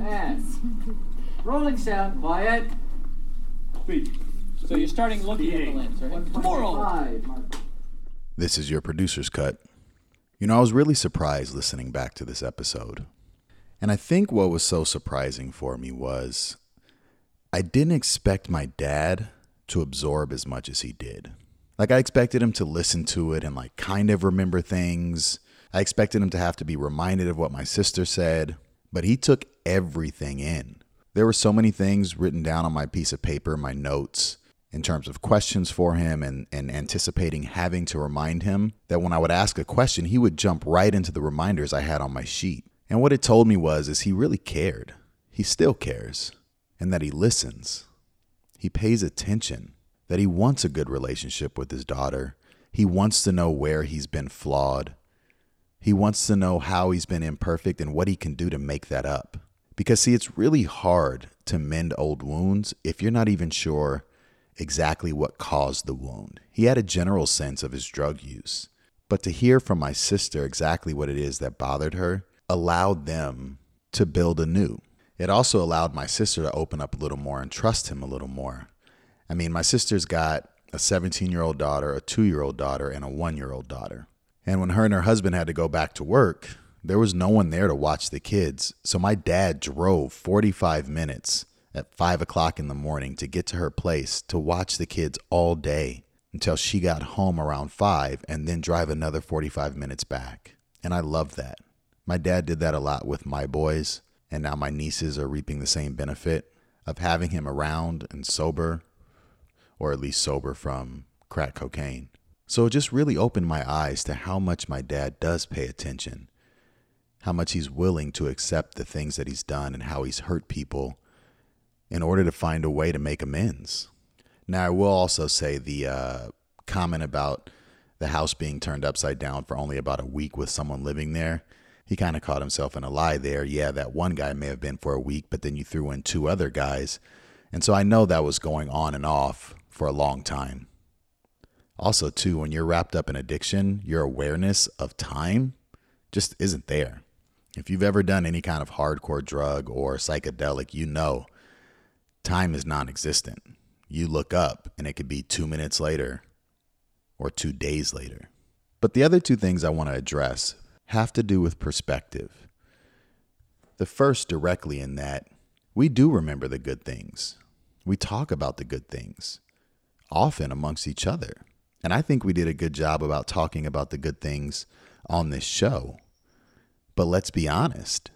And rolling sound, quiet. Speed. So you're starting looking at the lens, right? Tomorrow. This is your producer's cut. You know, I was really surprised listening back to this episode. And I think what was so surprising for me was I didn't expect my dad to absorb as much as he did. Like, I expected him to listen to it and, like, kind of remember things. I expected him to have to be reminded of what my sister said, but he took everything in. There were so many things written down on my piece of paper, my notes, in terms of questions for him and, and anticipating having to remind him that when I would ask a question, he would jump right into the reminders I had on my sheet. And what it told me was is he really cared. He still cares. And that he listens. He pays attention. That he wants a good relationship with his daughter. He wants to know where he's been flawed. He wants to know how he's been imperfect and what he can do to make that up. Because, see, it's really hard to mend old wounds if you're not even sure exactly what caused the wound. He had a general sense of his drug use. But to hear from my sister exactly what it is that bothered her allowed them to build anew. It also allowed my sister to open up a little more and trust him a little more. I mean, my sister's got a 17 year old daughter, a two year old daughter, and a one year old daughter. And when her and her husband had to go back to work, there was no one there to watch the kids. So my dad drove 45 minutes at 5 o'clock in the morning to get to her place to watch the kids all day until she got home around 5 and then drive another 45 minutes back. And I love that. My dad did that a lot with my boys, and now my nieces are reaping the same benefit of having him around and sober, or at least sober from crack cocaine. So it just really opened my eyes to how much my dad does pay attention, how much he's willing to accept the things that he's done and how he's hurt people in order to find a way to make amends. Now, I will also say the uh, comment about the house being turned upside down for only about a week with someone living there. He kind of caught himself in a lie there. Yeah, that one guy may have been for a week, but then you threw in two other guys. And so I know that was going on and off for a long time. Also, too, when you're wrapped up in addiction, your awareness of time just isn't there. If you've ever done any kind of hardcore drug or psychedelic, you know time is non existent. You look up and it could be two minutes later or two days later. But the other two things I want to address have to do with perspective. The first, directly in that we do remember the good things, we talk about the good things, often amongst each other. And I think we did a good job about talking about the good things on this show. But let's be honest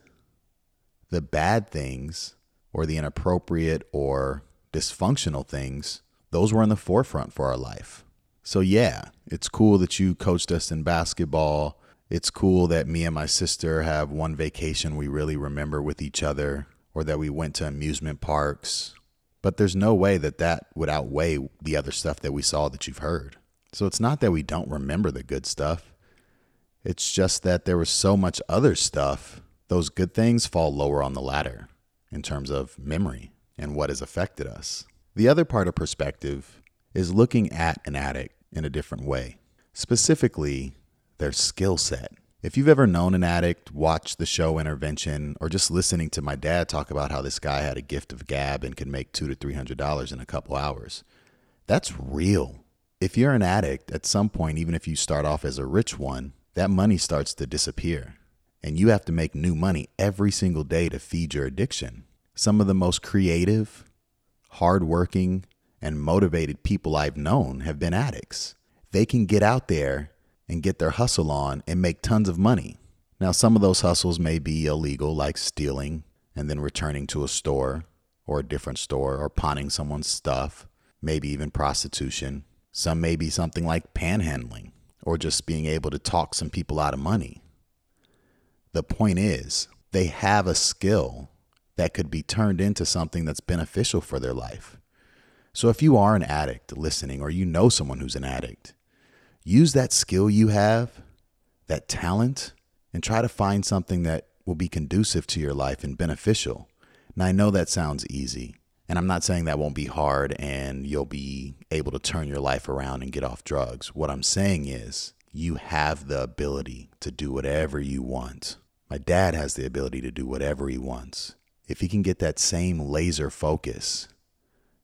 the bad things or the inappropriate or dysfunctional things, those were in the forefront for our life. So, yeah, it's cool that you coached us in basketball. It's cool that me and my sister have one vacation we really remember with each other, or that we went to amusement parks. But there's no way that that would outweigh the other stuff that we saw that you've heard. So, it's not that we don't remember the good stuff. It's just that there was so much other stuff, those good things fall lower on the ladder in terms of memory and what has affected us. The other part of perspective is looking at an addict in a different way, specifically their skill set. If you've ever known an addict, watched the show Intervention, or just listening to my dad talk about how this guy had a gift of gab and could make two to three hundred dollars in a couple hours, that's real. If you're an addict, at some point, even if you start off as a rich one, that money starts to disappear and you have to make new money every single day to feed your addiction. Some of the most creative, hardworking, and motivated people I've known have been addicts. They can get out there and get their hustle on and make tons of money. Now, some of those hustles may be illegal, like stealing and then returning to a store or a different store or pawning someone's stuff, maybe even prostitution. Some may be something like panhandling or just being able to talk some people out of money. The point is, they have a skill that could be turned into something that's beneficial for their life. So if you are an addict listening or you know someone who's an addict, use that skill you have, that talent, and try to find something that will be conducive to your life and beneficial. Now, I know that sounds easy, and I'm not saying that won't be hard and you'll be able to turn your life around and get off drugs. What I'm saying is, you have the ability to do whatever you want. My dad has the ability to do whatever he wants. if he can get that same laser focus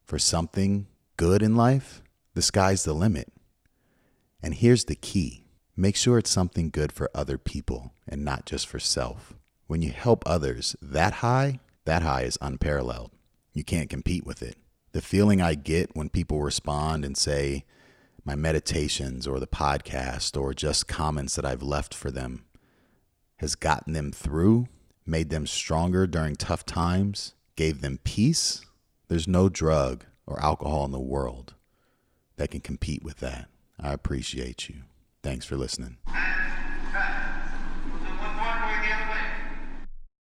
for something good in life, the sky's the limit. And here's the key make sure it's something good for other people and not just for self. When you help others that high, that high is unparalleled. You can't compete with it. The feeling I get when people respond and say, my meditations or the podcast or just comments that I've left for them has gotten them through, made them stronger during tough times, gave them peace. There's no drug or alcohol in the world that can compete with that. I appreciate you. Thanks for listening.